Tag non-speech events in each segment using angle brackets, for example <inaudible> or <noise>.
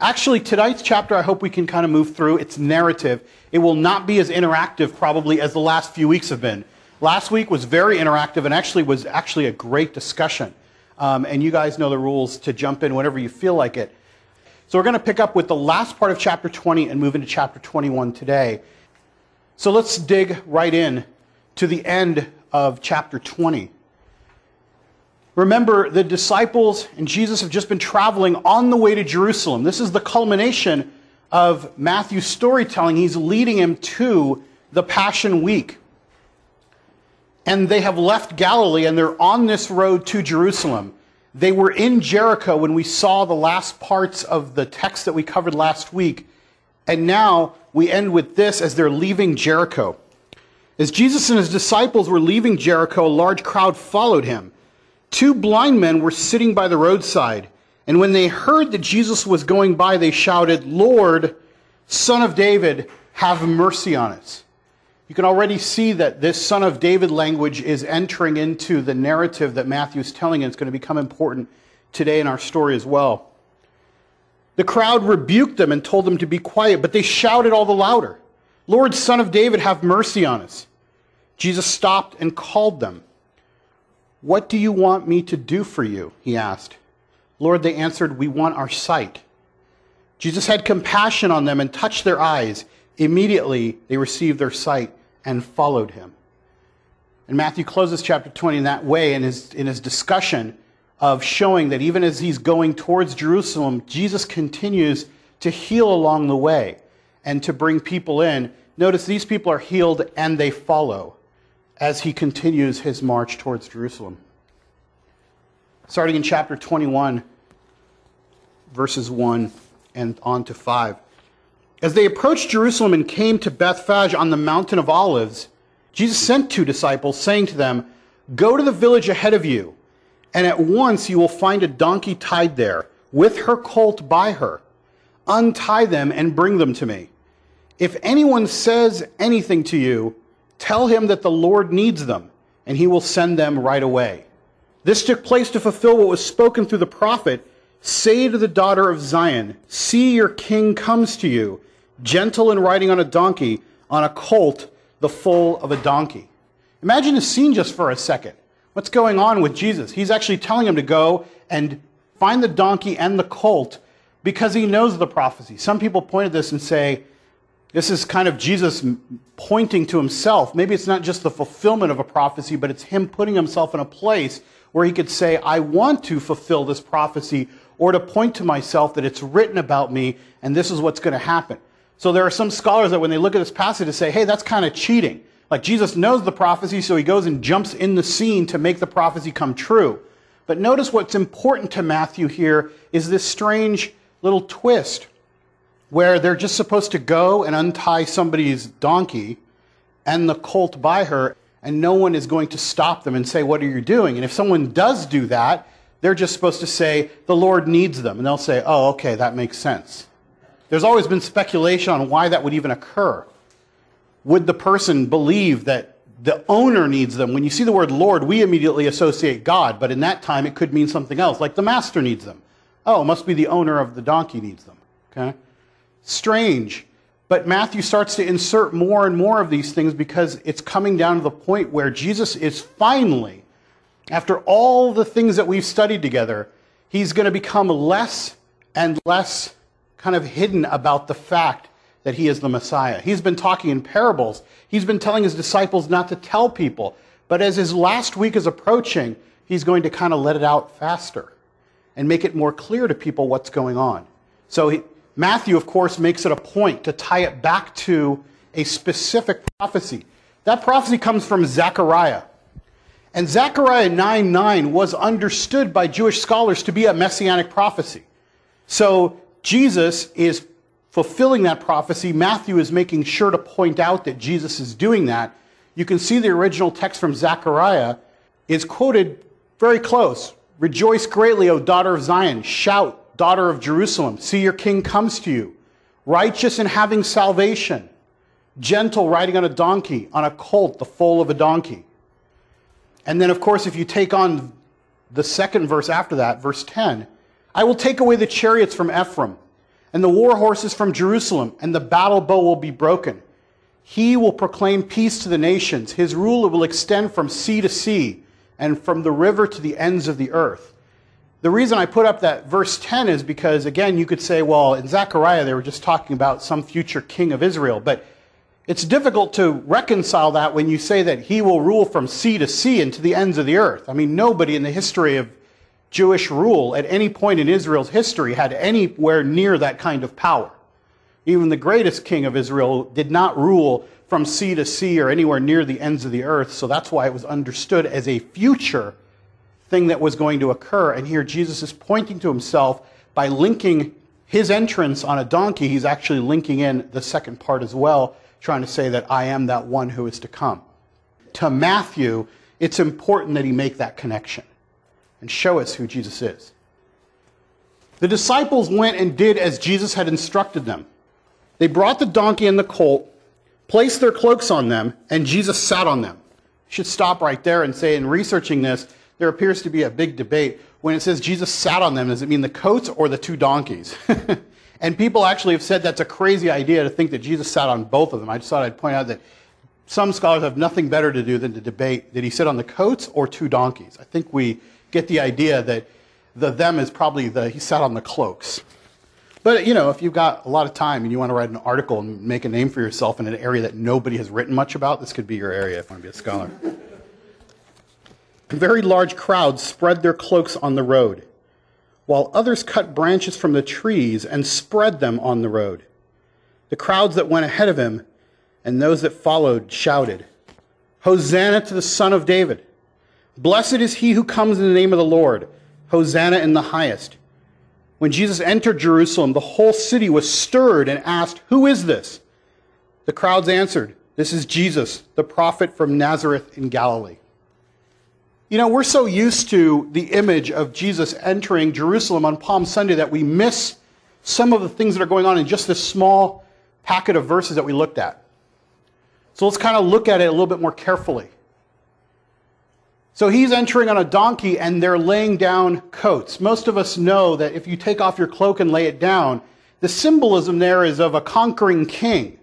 Actually, tonight's chapter, I hope we can kind of move through. It's narrative. It will not be as interactive, probably, as the last few weeks have been. Last week was very interactive and actually was actually a great discussion. Um, and you guys know the rules to jump in whenever you feel like it. So we're going to pick up with the last part of chapter 20 and move into chapter 21 today. So let's dig right in to the end of chapter 20. Remember, the disciples and Jesus have just been traveling on the way to Jerusalem. This is the culmination of Matthew's storytelling. He's leading him to the Passion Week. And they have left Galilee and they're on this road to Jerusalem. They were in Jericho when we saw the last parts of the text that we covered last week. And now we end with this as they're leaving Jericho. As Jesus and his disciples were leaving Jericho, a large crowd followed him. Two blind men were sitting by the roadside, and when they heard that Jesus was going by, they shouted, Lord, Son of David, have mercy on us. You can already see that this Son of David language is entering into the narrative that Matthew is telling, and it's going to become important today in our story as well. The crowd rebuked them and told them to be quiet, but they shouted all the louder, Lord, Son of David, have mercy on us. Jesus stopped and called them. What do you want me to do for you? He asked. Lord, they answered, We want our sight. Jesus had compassion on them and touched their eyes. Immediately they received their sight and followed him. And Matthew closes chapter 20 in that way in his, in his discussion of showing that even as he's going towards Jerusalem, Jesus continues to heal along the way and to bring people in. Notice these people are healed and they follow as he continues his march towards Jerusalem. Starting in chapter 21, verses 1 and on to 5. As they approached Jerusalem and came to Bethphage on the mountain of Olives, Jesus sent two disciples, saying to them, Go to the village ahead of you, and at once you will find a donkey tied there, with her colt by her. Untie them and bring them to me. If anyone says anything to you, Tell him that the Lord needs them, and he will send them right away. This took place to fulfill what was spoken through the prophet Say to the daughter of Zion, See, your king comes to you, gentle and riding on a donkey, on a colt, the foal of a donkey. Imagine the scene just for a second. What's going on with Jesus? He's actually telling him to go and find the donkey and the colt because he knows the prophecy. Some people point at this and say, this is kind of Jesus pointing to himself. Maybe it's not just the fulfillment of a prophecy, but it's him putting himself in a place where he could say, I want to fulfill this prophecy, or to point to myself that it's written about me, and this is what's going to happen. So there are some scholars that when they look at this passage, they say, hey, that's kind of cheating. Like Jesus knows the prophecy, so he goes and jumps in the scene to make the prophecy come true. But notice what's important to Matthew here is this strange little twist where they're just supposed to go and untie somebody's donkey and the colt by her, and no one is going to stop them and say, What are you doing? And if someone does do that, they're just supposed to say, The Lord needs them. And they'll say, Oh, okay, that makes sense. There's always been speculation on why that would even occur. Would the person believe that the owner needs them? When you see the word Lord, we immediately associate God, but in that time it could mean something else, like the master needs them. Oh, it must be the owner of the donkey needs them. Okay? Strange. But Matthew starts to insert more and more of these things because it's coming down to the point where Jesus is finally, after all the things that we've studied together, he's going to become less and less kind of hidden about the fact that he is the Messiah. He's been talking in parables. He's been telling his disciples not to tell people. But as his last week is approaching, he's going to kind of let it out faster and make it more clear to people what's going on. So he, Matthew, of course, makes it a point to tie it back to a specific prophecy. That prophecy comes from Zechariah. And Zechariah 9 9 was understood by Jewish scholars to be a messianic prophecy. So Jesus is fulfilling that prophecy. Matthew is making sure to point out that Jesus is doing that. You can see the original text from Zechariah is quoted very close. Rejoice greatly, O daughter of Zion. Shout, daughter of Jerusalem, see your king comes to you, righteous and having salvation, gentle, riding on a donkey, on a colt, the foal of a donkey. And then, of course, if you take on the second verse after that, verse 10, I will take away the chariots from Ephraim and the war horses from Jerusalem, and the battle bow will be broken. He will proclaim peace to the nations. His rule will extend from sea to sea and from the river to the ends of the earth. The reason I put up that verse 10 is because, again, you could say, well, in Zechariah, they were just talking about some future king of Israel. But it's difficult to reconcile that when you say that he will rule from sea to sea and to the ends of the earth. I mean, nobody in the history of Jewish rule at any point in Israel's history had anywhere near that kind of power. Even the greatest king of Israel did not rule from sea to sea or anywhere near the ends of the earth, so that's why it was understood as a future thing that was going to occur. And here Jesus is pointing to himself by linking his entrance on a donkey, he's actually linking in the second part as well, trying to say that I am that one who is to come. To Matthew, it's important that he make that connection and show us who Jesus is. The disciples went and did as Jesus had instructed them. They brought the donkey and the colt, placed their cloaks on them, and Jesus sat on them. You should stop right there and say, in researching this, there appears to be a big debate. When it says Jesus sat on them, does it mean the coats or the two donkeys? <laughs> and people actually have said that's a crazy idea to think that Jesus sat on both of them. I just thought I'd point out that some scholars have nothing better to do than to debate did he sit on the coats or two donkeys? I think we get the idea that the them is probably the he sat on the cloaks. But you know, if you've got a lot of time and you want to write an article and make a name for yourself in an area that nobody has written much about, this could be your area if you want to be a scholar. Very large crowds spread their cloaks on the road, while others cut branches from the trees and spread them on the road. The crowds that went ahead of him and those that followed shouted, Hosanna to the Son of David! Blessed is he who comes in the name of the Lord! Hosanna in the highest! When Jesus entered Jerusalem, the whole city was stirred and asked, Who is this? The crowds answered, This is Jesus, the prophet from Nazareth in Galilee. You know, we're so used to the image of Jesus entering Jerusalem on Palm Sunday that we miss some of the things that are going on in just this small packet of verses that we looked at. So let's kind of look at it a little bit more carefully. So he's entering on a donkey and they're laying down coats. Most of us know that if you take off your cloak and lay it down, the symbolism there is of a conquering king,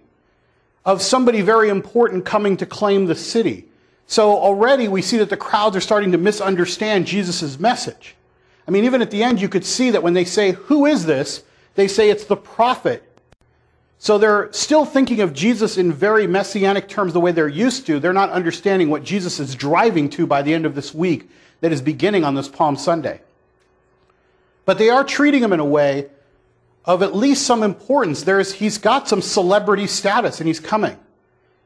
of somebody very important coming to claim the city. So already we see that the crowds are starting to misunderstand Jesus' message. I mean, even at the end, you could see that when they say, Who is this? they say it's the prophet. So they're still thinking of Jesus in very messianic terms the way they're used to. They're not understanding what Jesus is driving to by the end of this week that is beginning on this Palm Sunday. But they are treating him in a way of at least some importance. There's, he's got some celebrity status and he's coming.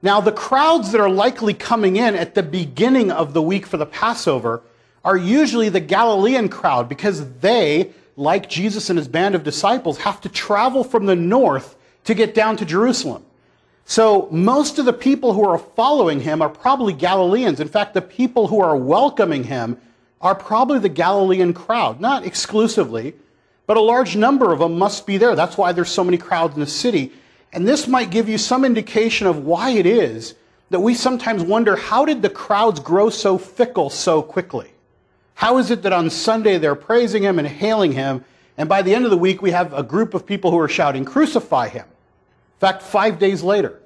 Now, the crowds that are likely coming in at the beginning of the week for the Passover are usually the Galilean crowd because they, like Jesus and his band of disciples, have to travel from the north to get down to Jerusalem. So most of the people who are following him are probably Galileans. In fact, the people who are welcoming him are probably the Galilean crowd. Not exclusively, but a large number of them must be there. That's why there's so many crowds in the city. And this might give you some indication of why it is that we sometimes wonder how did the crowds grow so fickle so quickly? How is it that on Sunday they're praising him and hailing him, and by the end of the week we have a group of people who are shouting, Crucify him? In fact, five days later.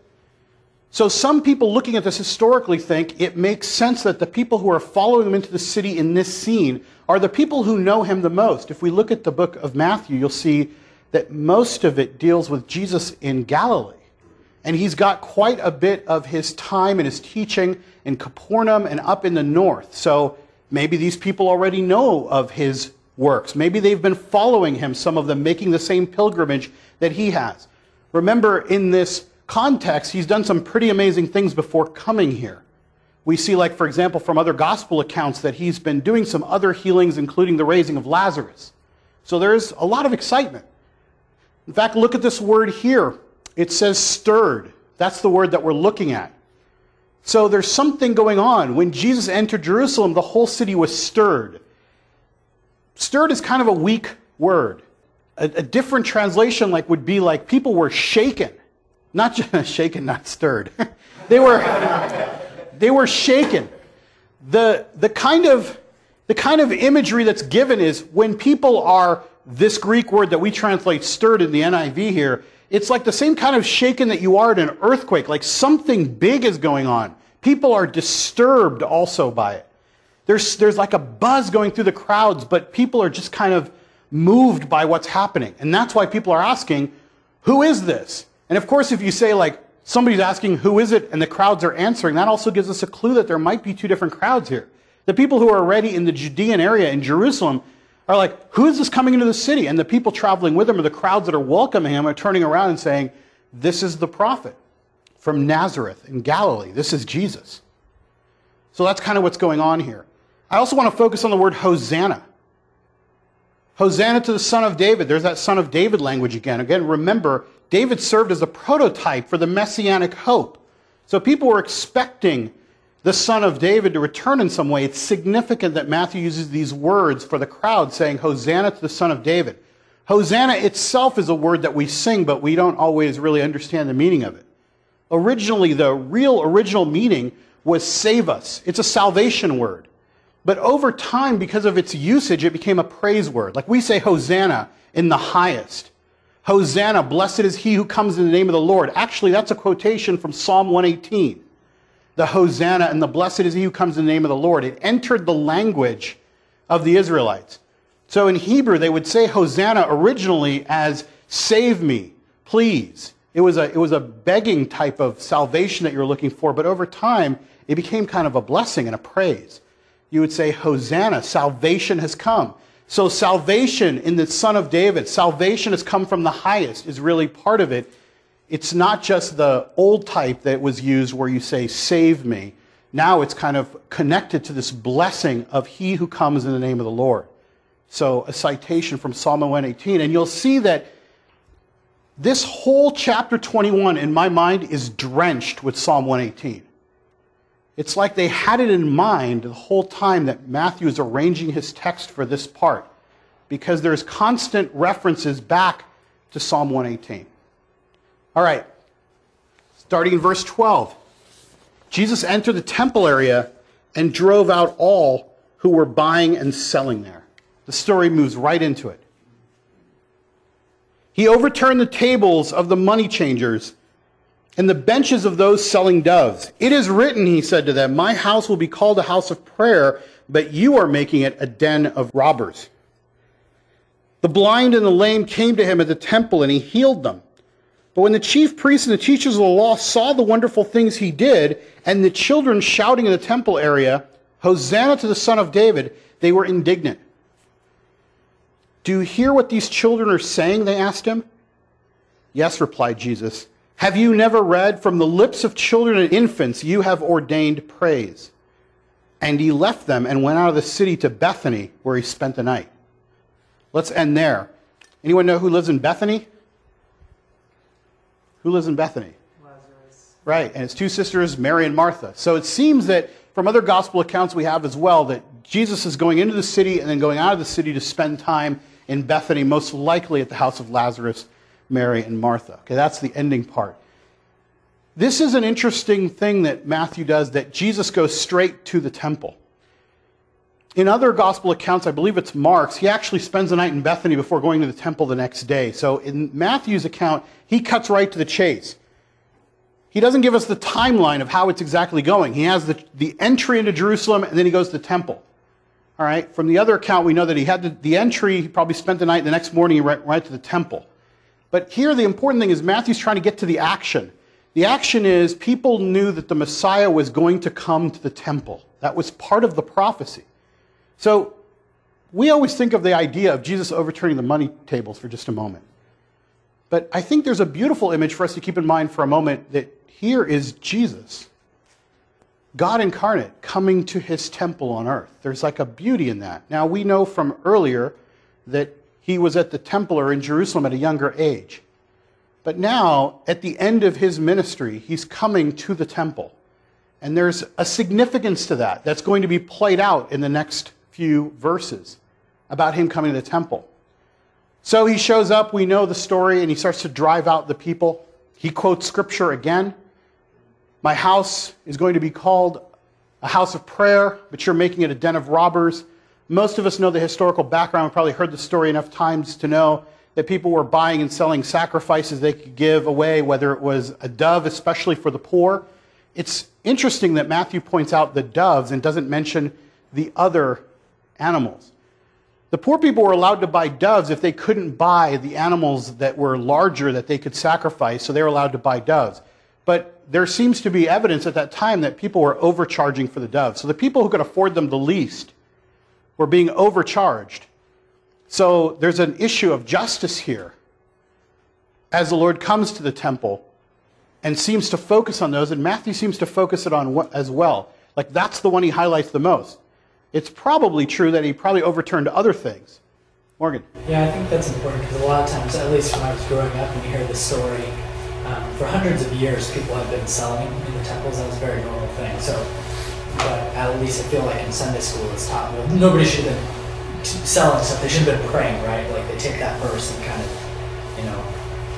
So some people looking at this historically think it makes sense that the people who are following him into the city in this scene are the people who know him the most. If we look at the book of Matthew, you'll see that most of it deals with Jesus in Galilee. And he's got quite a bit of his time and his teaching in Capernaum and up in the north. So maybe these people already know of his works. Maybe they've been following him, some of them making the same pilgrimage that he has. Remember, in this context, he's done some pretty amazing things before coming here. We see, like, for example, from other gospel accounts, that he's been doing some other healings, including the raising of Lazarus. So there's a lot of excitement. In fact, look at this word here. It says stirred. That's the word that we're looking at. So there's something going on. When Jesus entered Jerusalem, the whole city was stirred. Stirred is kind of a weak word. A, a different translation like would be like people were shaken. Not <laughs> just shaken, not stirred. <laughs> they were <laughs> they were shaken. The the kind of the kind of imagery that's given is when people are this Greek word that we translate stirred in the NIV here, it's like the same kind of shaken that you are at an earthquake, like something big is going on. People are disturbed also by it. There's, there's like a buzz going through the crowds, but people are just kind of moved by what's happening. And that's why people are asking, who is this? And of course, if you say like, somebody's asking, who is it? And the crowds are answering, that also gives us a clue that there might be two different crowds here. The people who are already in the Judean area in Jerusalem are like, who is this coming into the city? And the people traveling with him or the crowds that are welcoming him are turning around and saying, this is the prophet from Nazareth in Galilee. This is Jesus. So that's kind of what's going on here. I also want to focus on the word Hosanna. Hosanna to the Son of David. There's that Son of David language again. Again, remember, David served as a prototype for the messianic hope. So people were expecting the Son of David to return in some way. It's significant that Matthew uses these words for the crowd, saying, Hosanna to the Son of David. Hosanna itself is a word that we sing, but we don't always really understand the meaning of it. Originally, the real original meaning was save us. It's a salvation word. But over time, because of its usage, it became a praise word. Like we say Hosanna in the highest. Hosanna, blessed is he who comes in the name of the Lord. Actually, that's a quotation from Psalm 118 the Hosanna and the blessed is he who comes in the name of the Lord. It entered the language of the Israelites. So in Hebrew, they would say Hosanna originally as save me, please. It was a, it was a begging type of salvation that you were looking for, but over time, it became kind of a blessing and a praise. You would say, Hosanna, salvation has come. So salvation in the Son of David, salvation has come from the highest, is really part of it it's not just the old type that was used where you say, save me. Now it's kind of connected to this blessing of he who comes in the name of the Lord. So a citation from Psalm 118. And you'll see that this whole chapter 21, in my mind, is drenched with Psalm 118. It's like they had it in mind the whole time that Matthew is arranging his text for this part, because there's constant references back to Psalm 118. All right, starting in verse 12. Jesus entered the temple area and drove out all who were buying and selling there. The story moves right into it. He overturned the tables of the money changers and the benches of those selling doves. It is written, he said to them, My house will be called a house of prayer, but you are making it a den of robbers. The blind and the lame came to him at the temple, and he healed them. But when the chief priests and the teachers of the law saw the wonderful things he did, and the children shouting in the temple area, Hosanna to the Son of David, they were indignant. Do you hear what these children are saying? They asked him. Yes, replied Jesus. Have you never read, From the lips of children and infants you have ordained praise? And he left them and went out of the city to Bethany, where he spent the night. Let's end there. Anyone know who lives in Bethany? Who lives in Bethany? Lazarus. Right, and his two sisters, Mary and Martha. So it seems that from other gospel accounts we have as well that Jesus is going into the city and then going out of the city to spend time in Bethany, most likely at the house of Lazarus, Mary, and Martha. Okay, that's the ending part. This is an interesting thing that Matthew does that Jesus goes straight to the temple. In other gospel accounts, I believe it's Mark's, he actually spends the night in Bethany before going to the temple the next day. So in Matthew's account, he cuts right to the chase. He doesn't give us the timeline of how it's exactly going. He has the, the entry into Jerusalem and then he goes to the temple. All right. From the other account, we know that he had the, the entry, he probably spent the night, the next morning he went right to the temple. But here, the important thing is Matthew's trying to get to the action. The action is people knew that the Messiah was going to come to the temple. That was part of the prophecy. So we always think of the idea of Jesus overturning the money tables for just a moment. But I think there's a beautiful image for us to keep in mind for a moment that here is Jesus, God incarnate, coming to his temple on earth. There's like a beauty in that. Now, we know from earlier that he was at the temple or in Jerusalem at a younger age. But now, at the end of his ministry, he's coming to the temple. And there's a significance to that that's going to be played out in the next few verses about him coming to the temple. So he shows up, we know the story, and he starts to drive out the people. He quotes scripture again. My house is going to be called a house of prayer, but you're making it a den of robbers. Most of us know the historical background. We've probably heard the story enough times to know that people were buying and selling sacrifices they could give away, whether it was a dove, especially for the poor. It's interesting that Matthew points out the doves and doesn't mention the other animals. The poor people were allowed to buy doves if they couldn't buy the animals that were larger that they could sacrifice, so they were allowed to buy doves. But there seems to be evidence at that time that people were overcharging for the doves. So the people who could afford them the least were being overcharged. So there's an issue of justice here as the Lord comes to the temple and seems to focus on those, and Matthew seems to focus it on as well. Like that's the one he highlights the most. It's probably true that he probably overturned other things. Morgan. Yeah, I think that's important because a lot of times, at least when I was growing up and you hear the story, um, for hundreds of years people have been selling in the temples. That was a very normal thing. So, but at least I feel like in Sunday school it's taught well, nobody should have been selling stuff, they should have been praying, right? Like they take that verse and kind of, you know,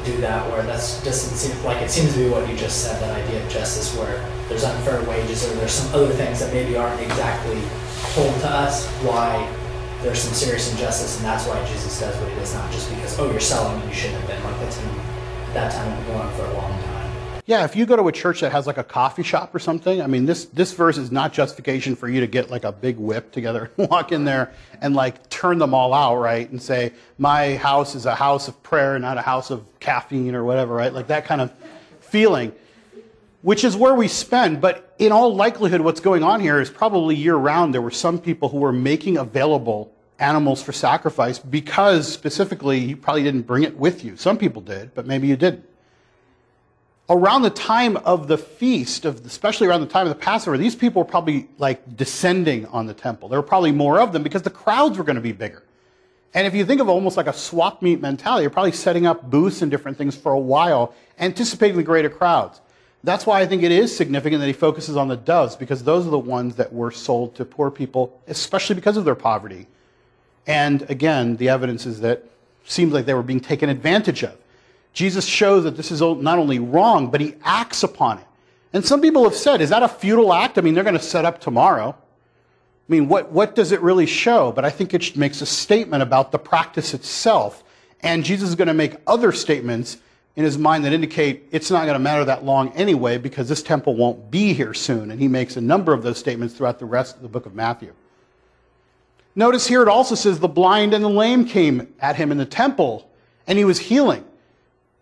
do that. Where that's doesn't seem like it seems to be what you just said. That idea of justice, where there's unfair wages or there's some other things that maybe aren't exactly told to us why there's some serious injustice, and that's why Jesus does what he does, not just because oh you're selling and you shouldn't have been. Like that's been that time been going for a long time. Yeah, if you go to a church that has like a coffee shop or something, I mean, this, this verse is not justification for you to get like a big whip together <laughs> and walk in there and like turn them all out, right? And say, my house is a house of prayer, not a house of caffeine or whatever, right? Like that kind of feeling, which is where we spend. But in all likelihood, what's going on here is probably year round, there were some people who were making available animals for sacrifice because specifically you probably didn't bring it with you. Some people did, but maybe you didn't around the time of the feast, of especially around the time of the Passover, these people were probably like descending on the temple. There were probably more of them because the crowds were going to be bigger. And if you think of almost like a swap meet mentality, you're probably setting up booths and different things for a while, anticipating the greater crowds. That's why I think it is significant that he focuses on the doves, because those are the ones that were sold to poor people, especially because of their poverty. And again, the evidence is that seems like they were being taken advantage of. Jesus shows that this is not only wrong, but he acts upon it. And some people have said, is that a futile act? I mean, they're going to set up tomorrow. I mean, what, what does it really show? But I think it makes a statement about the practice itself. And Jesus is going to make other statements in his mind that indicate it's not going to matter that long anyway because this temple won't be here soon. And he makes a number of those statements throughout the rest of the book of Matthew. Notice here it also says the blind and the lame came at him in the temple and he was healing.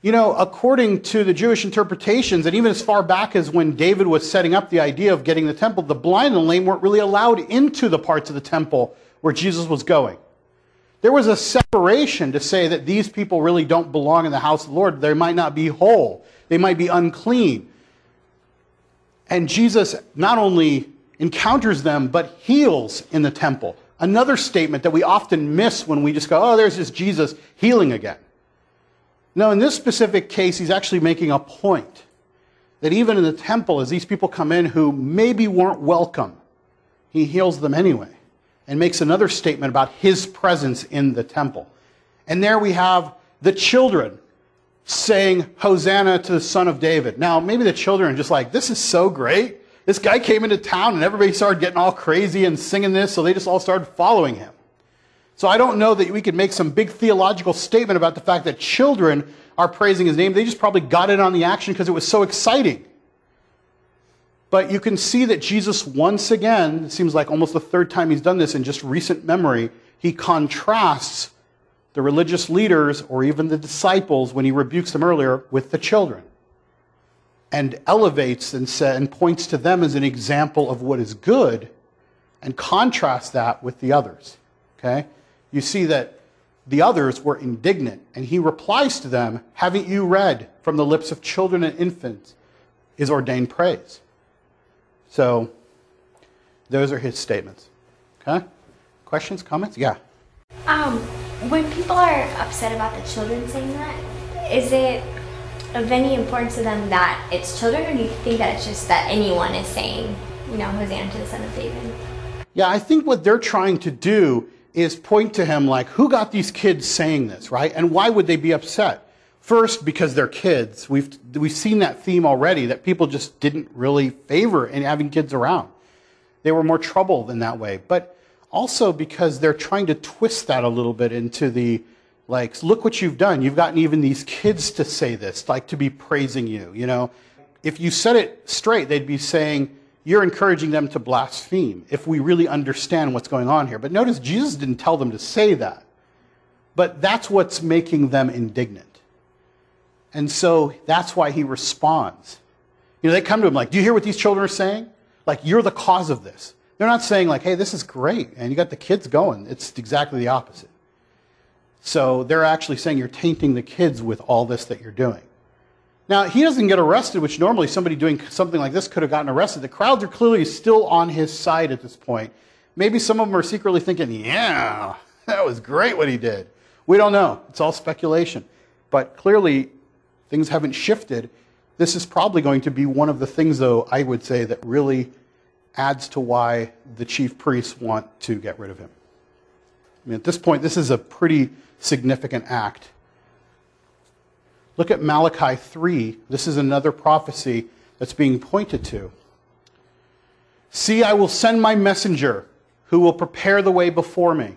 You know, according to the Jewish interpretations, and even as far back as when David was setting up the idea of getting the temple, the blind and the lame weren't really allowed into the parts of the temple where Jesus was going. There was a separation to say that these people really don't belong in the house of the Lord. They might not be whole, they might be unclean. And Jesus not only encounters them, but heals in the temple. Another statement that we often miss when we just go, oh, there's just Jesus healing again. No, in this specific case, he's actually making a point that even in the temple, as these people come in who maybe weren't welcome, he heals them anyway and makes another statement about his presence in the temple. And there we have the children saying, Hosanna to the Son of David. Now, maybe the children are just like, this is so great. This guy came into town and everybody started getting all crazy and singing this, so they just all started following him. So I don't know that we could make some big theological statement about the fact that children are praising his name. They just probably got in on the action because it was so exciting. But you can see that Jesus, once again, it seems like almost the third time he's done this in just recent memory, he contrasts the religious leaders or even the disciples when he rebukes them earlier with the children and elevates and, and points to them as an example of what is good and contrasts that with the others. Okay? you see that the others were indignant, and he replies to them, Haven't you read from the lips of children and infants is ordained praise? So, those are his statements. Okay? Questions, comments? Yeah. Um, when people are upset about the children saying that, is it of any importance to them that it's children, or do you think that it's just that anyone is saying, you know, Hosanna to the Son of David? Yeah, I think what they're trying to do is point to him like, who got these kids saying this, right? And why would they be upset? First, because they're kids. We've, we've seen that theme already, that people just didn't really favor in having kids around. They were more trouble than that way. But also because they're trying to twist that a little bit into the like look what you've done you've gotten even these kids to say this like to be praising you you know if you said it straight they'd be saying you're encouraging them to blaspheme if we really understand what's going on here but notice jesus didn't tell them to say that but that's what's making them indignant and so that's why he responds you know they come to him like do you hear what these children are saying like you're the cause of this they're not saying, like, hey, this is great, and you got the kids going. It's exactly the opposite. So they're actually saying you're tainting the kids with all this that you're doing. Now, he doesn't get arrested, which normally somebody doing something like this could have gotten arrested. The crowds are clearly still on his side at this point. Maybe some of them are secretly thinking, yeah, that was great what he did. We don't know. It's all speculation. But clearly, things haven't shifted. This is probably going to be one of the things, though, I would say, that really adds to why the chief priests want to get rid of him. I mean, at this point, this is a pretty significant act. Look at Malachi 3. This is another prophecy that's being pointed to. See, I will send my messenger who will prepare the way before me.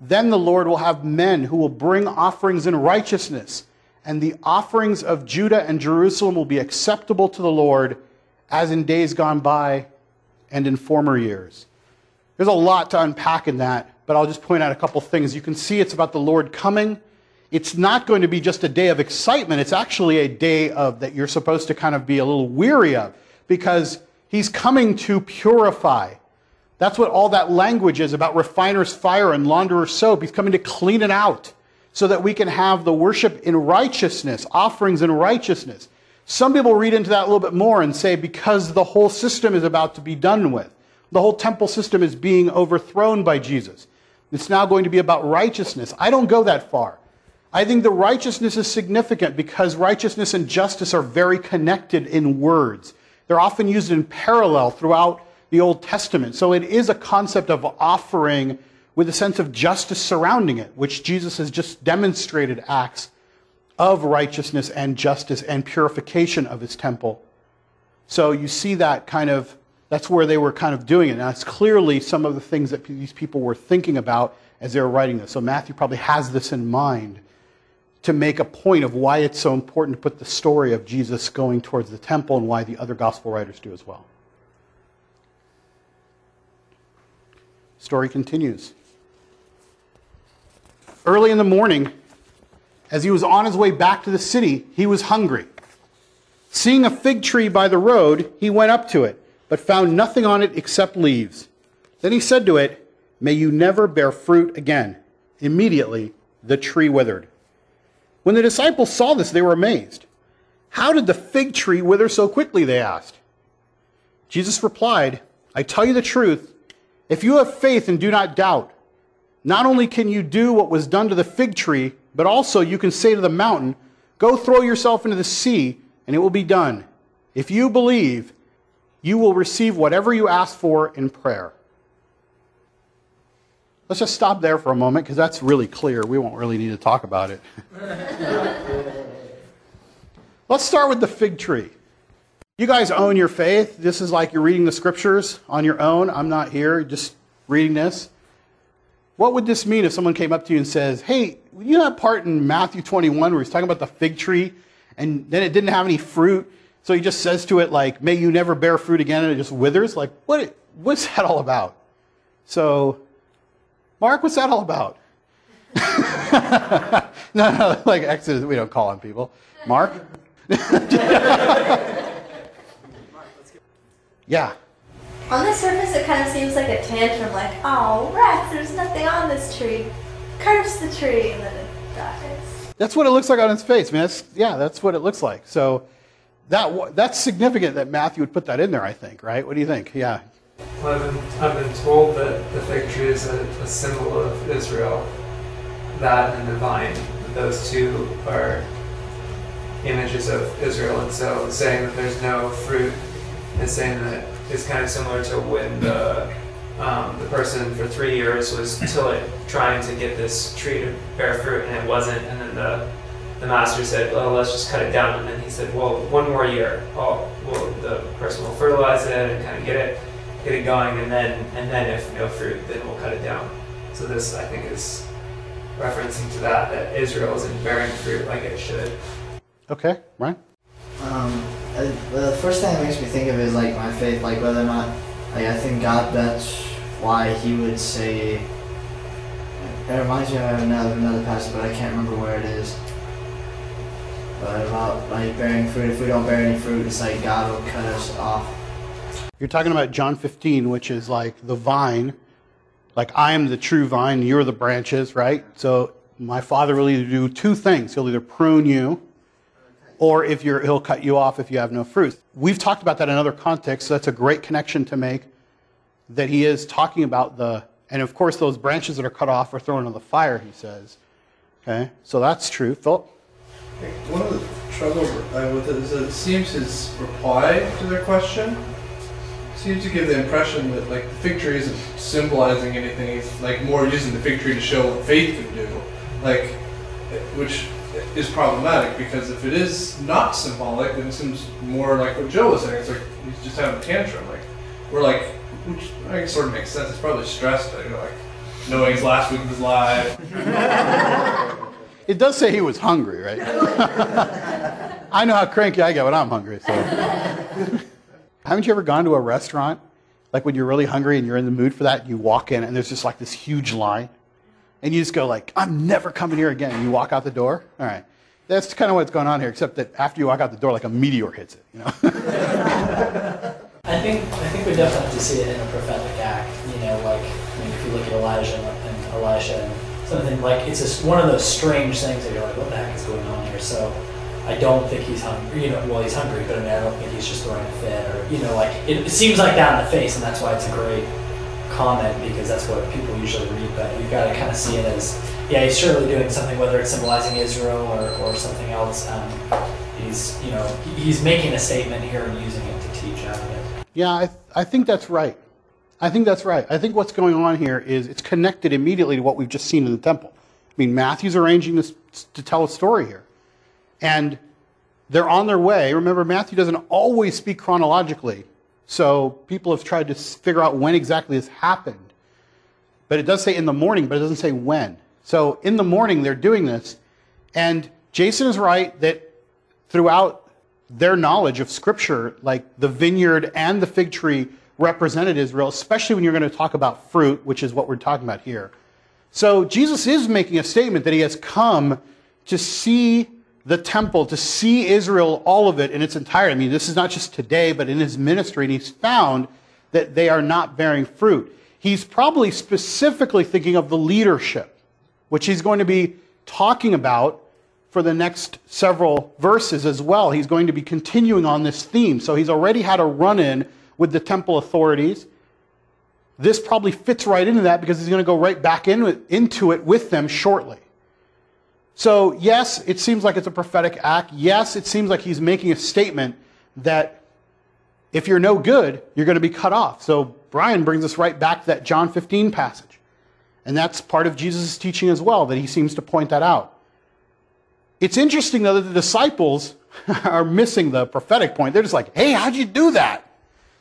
Then the Lord will have men who will bring offerings in righteousness, and the offerings of Judah and Jerusalem will be acceptable to the Lord as in days gone by and in former years. There's a lot to unpack in that, but I'll just point out a couple things. You can see it's about the Lord coming. It's not going to be just a day of excitement. It's actually a day of that you're supposed to kind of be a little weary of because he's coming to purify. That's what all that language is about refiner's fire and launderer's soap. He's coming to clean it out so that we can have the worship in righteousness, offerings in righteousness. Some people read into that a little bit more and say because the whole system is about to be done with. The whole temple system is being overthrown by Jesus. It's now going to be about righteousness. I don't go that far. I think the righteousness is significant because righteousness and justice are very connected in words. They're often used in parallel throughout the Old Testament. So it is a concept of offering with a sense of justice surrounding it, which Jesus has just demonstrated acts of righteousness and justice and purification of his temple. So you see that kind of, that's where they were kind of doing it. And that's clearly some of the things that these people were thinking about as they were writing this. So Matthew probably has this in mind to make a point of why it's so important to put the story of Jesus going towards the temple and why the other gospel writers do as well. Story continues. Early in the morning, as he was on his way back to the city, he was hungry. Seeing a fig tree by the road, he went up to it, but found nothing on it except leaves. Then he said to it, May you never bear fruit again. Immediately, the tree withered. When the disciples saw this, they were amazed. How did the fig tree wither so quickly? They asked. Jesus replied, I tell you the truth. If you have faith and do not doubt, not only can you do what was done to the fig tree, but also you can say to the mountain, Go throw yourself into the sea, and it will be done. If you believe, you will receive whatever you ask for in prayer. Let's just stop there for a moment because that's really clear. We won't really need to talk about it. <laughs> Let's start with the fig tree. You guys own your faith. This is like you're reading the scriptures on your own. I'm not here just reading this. What would this mean if someone came up to you and says, Hey, you know that part in Matthew 21 where he's talking about the fig tree and then it didn't have any fruit? So he just says to it, like, May you never bear fruit again, and it just withers? Like, what, what's that all about? So, Mark, what's that all about? <laughs> no, no, like Exodus, we don't call on people. Mark? <laughs> yeah. On the surface, it kind of seems like a tantrum, like, oh, wrath, there's nothing on this tree. Curse the tree, and then it dies. That's what it looks like on its face, man. That's, yeah, that's what it looks like. So that that's significant that Matthew would put that in there, I think, right? What do you think? Yeah. Well, I've been, I've been told that the fig tree is a, a symbol of Israel. that and the vine, those two are images of Israel, and so saying that there's no fruit is saying that it's kind of similar to when the um, the person for three years was till trying to get this tree to bear fruit and it wasn't, and then the the master said, "Well, let's just cut it down," and then he said, "Well, one more year, oh, well, the person will fertilize it and kind of get it get it going, and then and then if no fruit, then we'll cut it down." So this, I think, is referencing to that that Israel isn't bearing fruit like it should. Okay, right. Um, the first thing that makes me think of is like my faith, like whether or not, like I think God, that's why He would say. It reminds me of another, another passage, but I can't remember where it is. But about like bearing fruit, if we don't bear any fruit, it's like God will cut us off. You're talking about John 15, which is like the vine. Like I am the true vine, you're the branches, right? So my father will either do two things. He'll either prune you or if you're, he'll cut you off if you have no fruit. We've talked about that in other contexts, so that's a great connection to make. That he is talking about the, and of course, those branches that are cut off are thrown into the fire, he says. Okay, so that's true. Philip? One of the troubles uh, with it is that it seems his reply to their question seems to give the impression that like the fig tree isn't symbolizing anything. He's like more using the fig tree to show what faith can do, like which is problematic because if it is not symbolic, then it seems more like what Joe was saying. It's like he's just having a tantrum. Like we're like, which I guess sort of makes sense. It's probably stressed, you know, like knowing his last week his life. <laughs> it does say he was hungry, right? <laughs> I know how cranky I get when I'm hungry. So, <laughs> haven't you ever gone to a restaurant, like when you're really hungry and you're in the mood for that, you walk in and there's just like this huge line? And you just go like, I'm never coming here again. And you walk out the door. All right. That's kind of what's going on here, except that after you walk out the door, like a meteor hits it. You know. <laughs> I think I think we definitely have to see it in a prophetic act. You know, like I mean, if you look at Elijah and Elisha and something like it's just one of those strange things that you're like, what the heck is going on here? So I don't think he's hungry. You know, well, he's hungry, but I mean, I don't think he's just throwing a fit or you know, like it, it seems like that in the face, and that's why it's a great comment because that's what people usually read, but you've got to kind of see it as, yeah, he's surely doing something, whether it's symbolizing Israel or, or something else. Um, he's, you know, he's making a statement here and using it to teach out of it. Yeah, I, th- I think that's right. I think that's right. I think what's going on here is it's connected immediately to what we've just seen in the temple. I mean, Matthew's arranging this to tell a story here. And they're on their way. Remember, Matthew doesn't always speak chronologically. So people have tried to figure out when exactly this happened. But it does say in the morning, but it doesn't say when. So in the morning, they're doing this. And Jason is right that throughout their knowledge of Scripture, like the vineyard and the fig tree represented Israel, especially when you're going to talk about fruit, which is what we're talking about here. So Jesus is making a statement that he has come to see the temple, to see Israel, all of it in its entirety. I mean, this is not just today, but in his ministry, and he's found that they are not bearing fruit. He's probably specifically thinking of the leadership, which he's going to be talking about for the next several verses as well. He's going to be continuing on this theme. So he's already had a run in with the temple authorities. This probably fits right into that because he's going to go right back in, into it with them shortly. So, yes, it seems like it's a prophetic act. Yes, it seems like he's making a statement that if you're no good, you're going to be cut off. So, Brian brings us right back to that John 15 passage. And that's part of Jesus' teaching as well, that he seems to point that out. It's interesting, though, that the disciples <laughs> are missing the prophetic point. They're just like, hey, how'd you do that?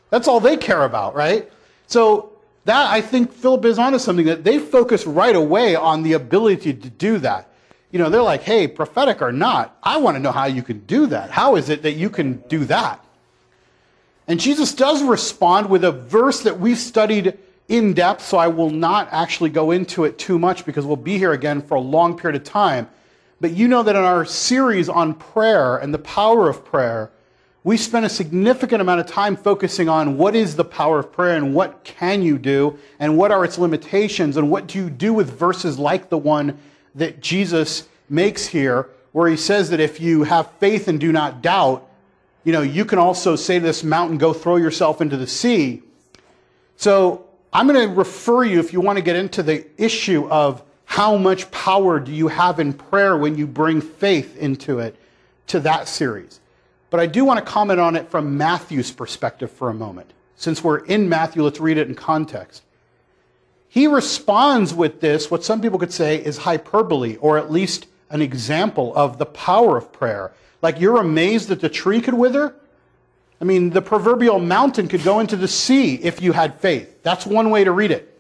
That's all they care about, right? So, that I think Philip is onto something that they focus right away on the ability to do that you know, they're like, hey, prophetic or not, I want to know how you can do that. How is it that you can do that? And Jesus does respond with a verse that we've studied in depth, so I will not actually go into it too much because we'll be here again for a long period of time. But you know that in our series on prayer and the power of prayer, we spent a significant amount of time focusing on what is the power of prayer and what can you do and what are its limitations and what do you do with verses like the one that Jesus makes here, where he says that if you have faith and do not doubt, you know, you can also say to this mountain, go throw yourself into the sea. So I'm going to refer you, if you want to get into the issue of how much power do you have in prayer when you bring faith into it to that series. But I do want to comment on it from Matthew's perspective for a moment. Since we're in Matthew, let's read it in context. He responds with this, what some people could say is hyperbole, or at least an example of the power of prayer. Like you're amazed that the tree could wither? I mean, the proverbial mountain could go into the sea if you had faith. That's one way to read it.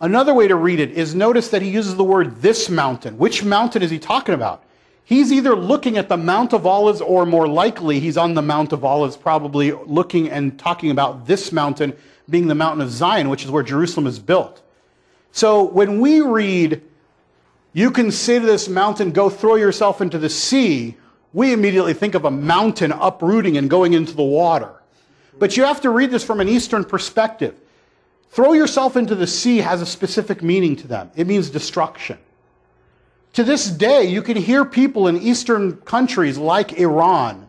Another way to read it is notice that he uses the word this mountain. Which mountain is he talking about? He's either looking at the Mount of Olives, or more likely, he's on the Mount of Olives, probably looking and talking about this mountain being the mountain of Zion, which is where Jerusalem is built. So when we read, you can say to this mountain, go throw yourself into the sea, we immediately think of a mountain uprooting and going into the water. But you have to read this from an Eastern perspective. Throw yourself into the sea has a specific meaning to them. It means destruction. To this day, you can hear people in Eastern countries like Iran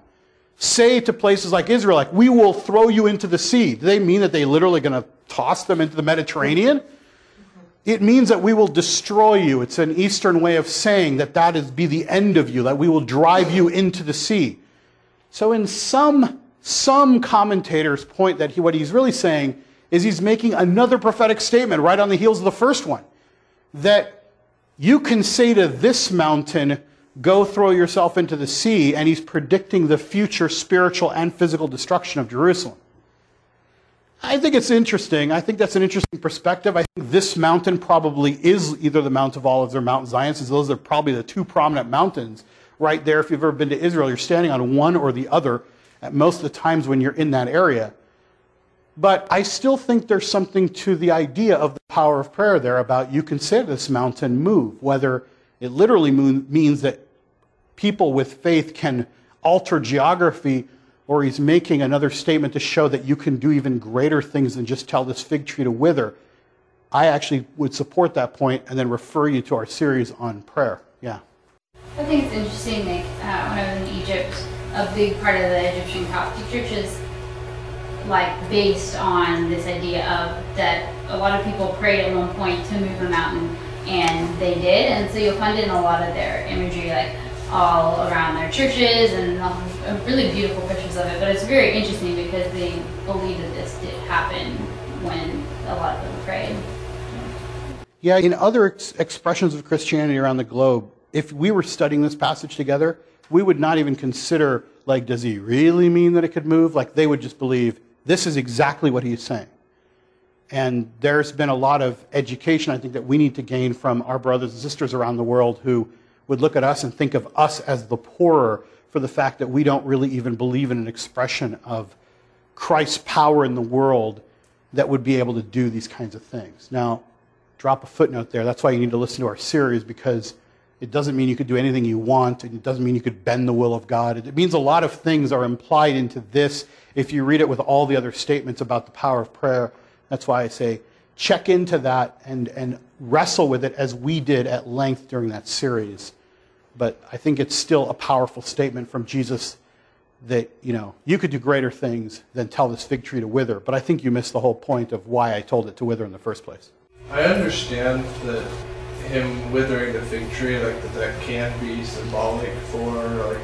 say to places like Israel, like, we will throw you into the sea. Do they mean that they literally going to toss them into the Mediterranean? It means that we will destroy you. It's an Eastern way of saying that that is be the end of you, that we will drive you into the sea. So in some, some commentators point that he, what he's really saying is he's making another prophetic statement right on the heels of the first one. That you can say to this mountain, go throw yourself into the sea, and he's predicting the future spiritual and physical destruction of Jerusalem. I think it's interesting. I think that's an interesting perspective. I think this mountain probably is either the Mount of Olives or Mount Zion, since those are probably the two prominent mountains right there. If you've ever been to Israel, you're standing on one or the other at most of the times when you're in that area. But I still think there's something to the idea of the power of prayer there about you can say this mountain, move, whether it literally means that people with faith can alter geography or he's making another statement to show that you can do even greater things than just tell this fig tree to wither. I actually would support that point and then refer you to our series on prayer. Yeah. I think it's interesting, Nick. Uh, when I was in Egypt, a big part of the Egyptian Coptic church is like based on this idea of that a lot of people prayed at one point to move a mountain, and they did, and so you'll find in a lot of their imagery, like all around their churches and uh, really beautiful pictures of it. But it's very interesting because they believe that this did happen when a lot of them prayed. Yeah, in other ex- expressions of Christianity around the globe, if we were studying this passage together, we would not even consider, like, does he really mean that it could move? Like, they would just believe this is exactly what he's saying. And there's been a lot of education, I think, that we need to gain from our brothers and sisters around the world who would look at us and think of us as the poorer for the fact that we don't really even believe in an expression of Christ's power in the world that would be able to do these kinds of things. Now, drop a footnote there. That's why you need to listen to our series because it doesn't mean you could do anything you want, and it doesn't mean you could bend the will of God. It means a lot of things are implied into this if you read it with all the other statements about the power of prayer. That's why I say check into that and, and wrestle with it as we did at length during that series but I think it's still a powerful statement from Jesus that, you know, you could do greater things than tell this fig tree to wither. But I think you missed the whole point of why I told it to wither in the first place. I understand that him withering the fig tree, like that that can be symbolic for like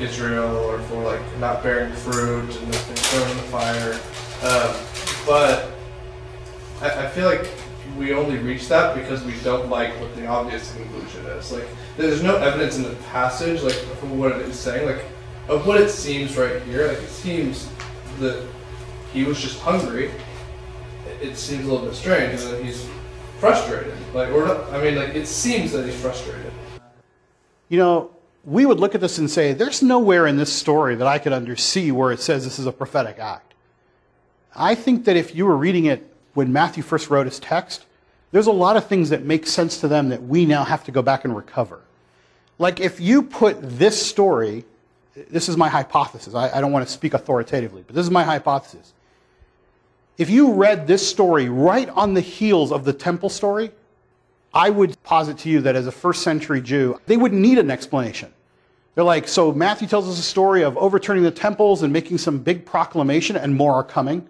Israel or for like not bearing fruit and thrown in the fire. Um, but I, I feel like we only reach that because we don't like what the obvious conclusion is. Like, there's no evidence in the passage, like, for what it is saying, like, of what it seems right here. Like, it seems that he was just hungry. It seems a little bit strange, that he's frustrated. Like, not, I mean, like, it seems that he's frustrated. You know, we would look at this and say, there's nowhere in this story that I could undersee where it says this is a prophetic act. I think that if you were reading it when Matthew first wrote his text, there's a lot of things that make sense to them that we now have to go back and recover. Like if you put this story, this is my hypothesis. I, I don't want to speak authoritatively, but this is my hypothesis. If you read this story right on the heels of the temple story, I would posit to you that as a first century Jew, they wouldn't need an explanation. They're like, so Matthew tells us a story of overturning the temples and making some big proclamation, and more are coming.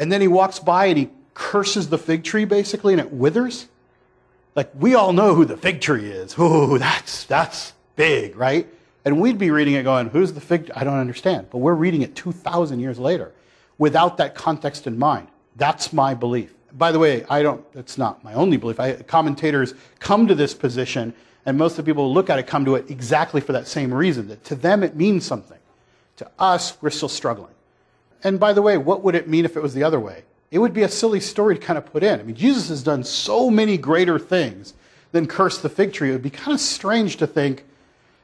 And then he walks by and he curses the fig tree, basically, and it withers. Like, we all know who the fig tree is. Ooh, that's, that's big, right? And we'd be reading it going, who's the fig? I don't understand. But we're reading it 2,000 years later without that context in mind. That's my belief. By the way, I don't, that's not my only belief. I, commentators come to this position, and most of the people who look at it come to it exactly for that same reason that to them it means something. To us, we're still struggling. And by the way, what would it mean if it was the other way? It would be a silly story to kind of put in. I mean, Jesus has done so many greater things than curse the fig tree. It would be kind of strange to think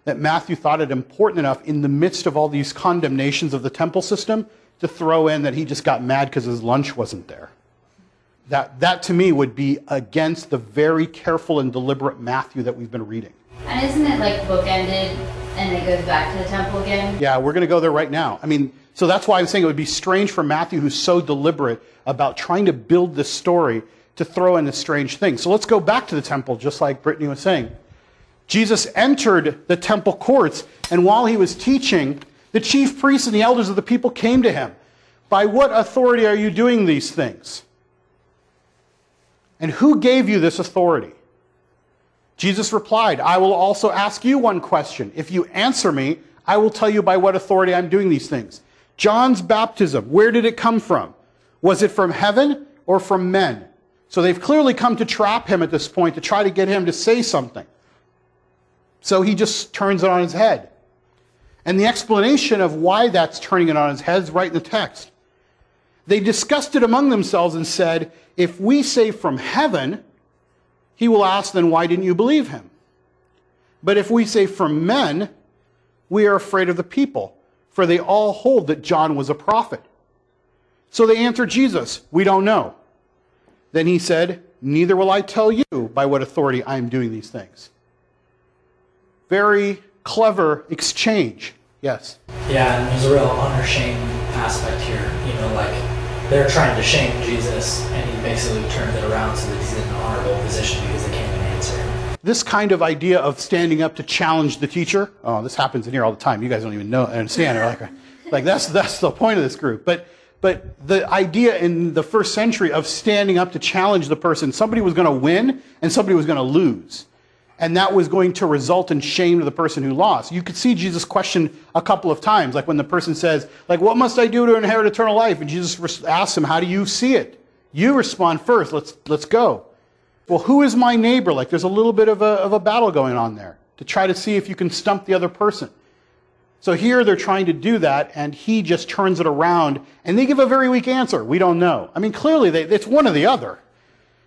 that Matthew thought it important enough in the midst of all these condemnations of the temple system to throw in that he just got mad because his lunch wasn't there. That, that to me would be against the very careful and deliberate Matthew that we've been reading. And isn't it like bookended and it goes back to the temple again? Yeah, we're going to go there right now. I mean, so that's why I'm saying it would be strange for Matthew, who's so deliberate about trying to build this story, to throw in this strange thing. So let's go back to the temple, just like Brittany was saying. Jesus entered the temple courts, and while he was teaching, the chief priests and the elders of the people came to him. By what authority are you doing these things? And who gave you this authority? Jesus replied, I will also ask you one question. If you answer me, I will tell you by what authority I'm doing these things. John's baptism, where did it come from? Was it from heaven or from men? So they've clearly come to trap him at this point to try to get him to say something. So he just turns it on his head. And the explanation of why that's turning it on his head is right in the text. They discussed it among themselves and said, If we say from heaven, he will ask, then why didn't you believe him? But if we say from men, we are afraid of the people, for they all hold that John was a prophet. So they answered Jesus, We don't know. Then he said, Neither will I tell you by what authority I am doing these things. Very clever exchange. Yes. Yeah, and there's a real honor shame aspect here. You know, like they're trying to shame Jesus, and he basically turns it around so that he's in an honorable position because they can't even answer him. This kind of idea of standing up to challenge the teacher, oh, this happens in here all the time. You guys don't even know understand. Like, like that's that's the point of this group. But but the idea in the first century of standing up to challenge the person, somebody was going to win and somebody was going to lose. And that was going to result in shame to the person who lost. You could see Jesus question a couple of times, like when the person says, like, what must I do to inherit eternal life? And Jesus asks him, how do you see it? You respond first. Let's, let's go. Well, who is my neighbor? Like there's a little bit of a, of a battle going on there to try to see if you can stump the other person. So here they're trying to do that, and he just turns it around, and they give a very weak answer. We don't know. I mean, clearly, they, it's one or the other.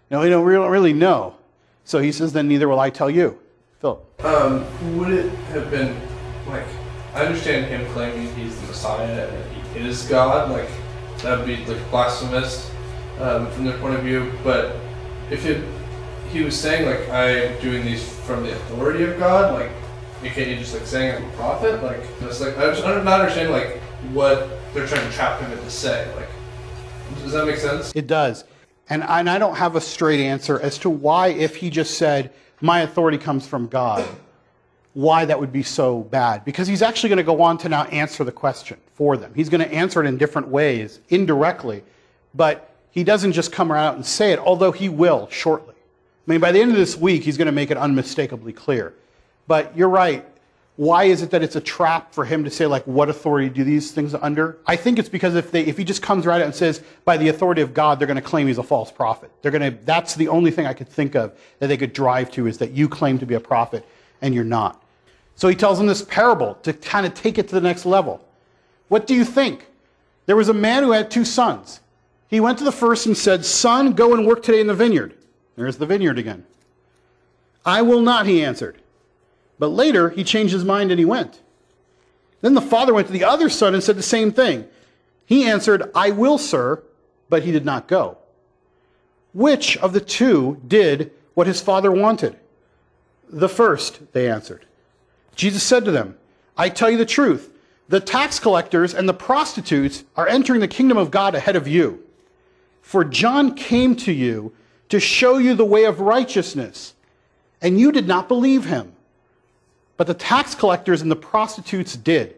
No, we don't really know. So he says, then neither will I tell you. Philip. Um, would it have been, like, I understand him claiming he's the Messiah and he is God, like, that would be, like, blasphemous um, from their point of view, but if it, he was saying, like, I'm doing these from the authority of God, like, you can't you just like saying I'm a prophet? Like it's like I'm, just, I'm not understanding like what they're trying to trap him into say. Like, does that make sense? It does. And I, and I don't have a straight answer as to why, if he just said, my authority comes from God, why that would be so bad. Because he's actually going to go on to now answer the question for them. He's going to answer it in different ways, indirectly. But he doesn't just come around and say it, although he will shortly. I mean, by the end of this week, he's going to make it unmistakably clear. But you're right. Why is it that it's a trap for him to say, like, what authority do these things under? I think it's because if, they, if he just comes right out and says, by the authority of God, they're going to claim he's a false prophet. They're going to, that's the only thing I could think of that they could drive to is that you claim to be a prophet and you're not. So he tells them this parable to kind of take it to the next level. What do you think? There was a man who had two sons. He went to the first and said, Son, go and work today in the vineyard. There's the vineyard again. I will not, he answered. But later, he changed his mind and he went. Then the father went to the other son and said the same thing. He answered, I will, sir, but he did not go. Which of the two did what his father wanted? The first, they answered. Jesus said to them, I tell you the truth. The tax collectors and the prostitutes are entering the kingdom of God ahead of you. For John came to you to show you the way of righteousness, and you did not believe him. But the tax collectors and the prostitutes did.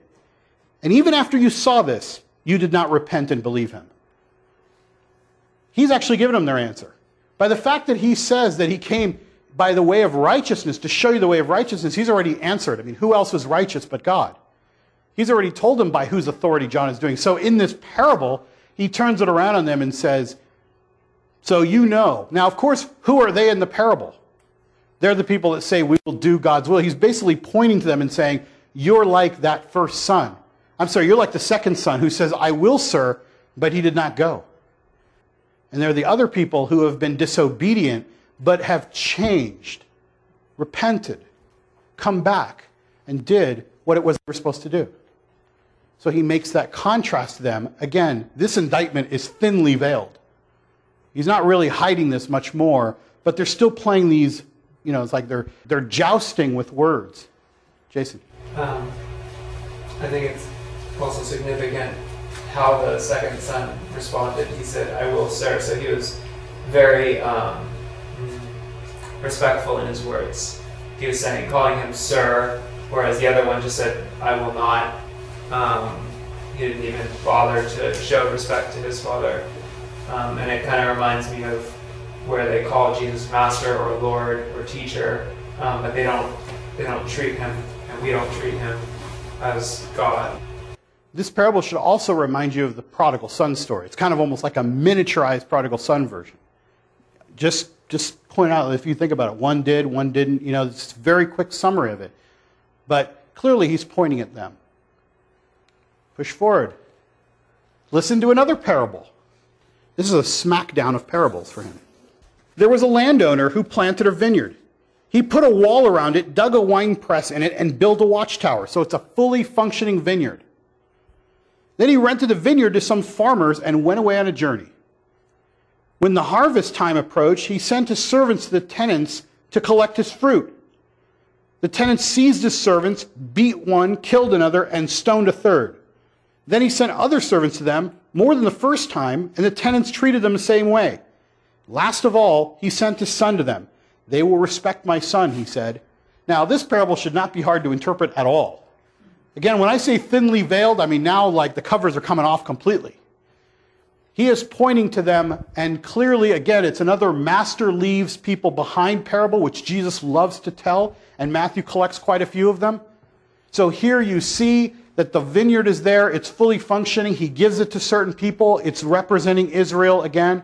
And even after you saw this, you did not repent and believe him. He's actually given them their answer. By the fact that he says that he came, by the way of righteousness, to show you the way of righteousness, he's already answered. I mean, who else is righteous but God? He's already told them by whose authority John is doing. So in this parable, he turns it around on them and says, So you know. Now, of course, who are they in the parable? They're the people that say, We will do God's will. He's basically pointing to them and saying, You're like that first son. I'm sorry, you're like the second son who says, I will, sir, but he did not go. And they're the other people who have been disobedient but have changed, repented, come back, and did what it was they were supposed to do. So he makes that contrast to them. Again, this indictment is thinly veiled. He's not really hiding this much more, but they're still playing these, you know, it's like they're, they're jousting with words. Jason. Um, I think it's also significant how the second son responded. He said, I will, sir. So he was very um, respectful in his words. He was saying, calling him sir, whereas the other one just said, I will not. Um, he didn't even bother to show respect to his father. Um, and it kind of reminds me of where they call Jesus master or Lord or teacher, um, but they don't they don't treat him and we don't treat him as God. This parable should also remind you of the prodigal son story. It's kind of almost like a miniaturized prodigal son version. Just just point out if you think about it, one did, one didn't. You know, it's a very quick summary of it. But clearly he's pointing at them. Push forward. Listen to another parable. This is a smackdown of parables for him. There was a landowner who planted a vineyard. He put a wall around it, dug a wine press in it, and built a watchtower. So it's a fully functioning vineyard. Then he rented the vineyard to some farmers and went away on a journey. When the harvest time approached, he sent his servants to the tenants to collect his fruit. The tenants seized his servants, beat one, killed another, and stoned a third. Then he sent other servants to them, more than the first time, and the tenants treated them the same way. Last of all, he sent his son to them. They will respect my son, he said. Now, this parable should not be hard to interpret at all. Again, when I say thinly veiled, I mean now like the covers are coming off completely. He is pointing to them, and clearly, again, it's another master leaves people behind parable, which Jesus loves to tell, and Matthew collects quite a few of them. So here you see that the vineyard is there, it's fully functioning. He gives it to certain people, it's representing Israel again.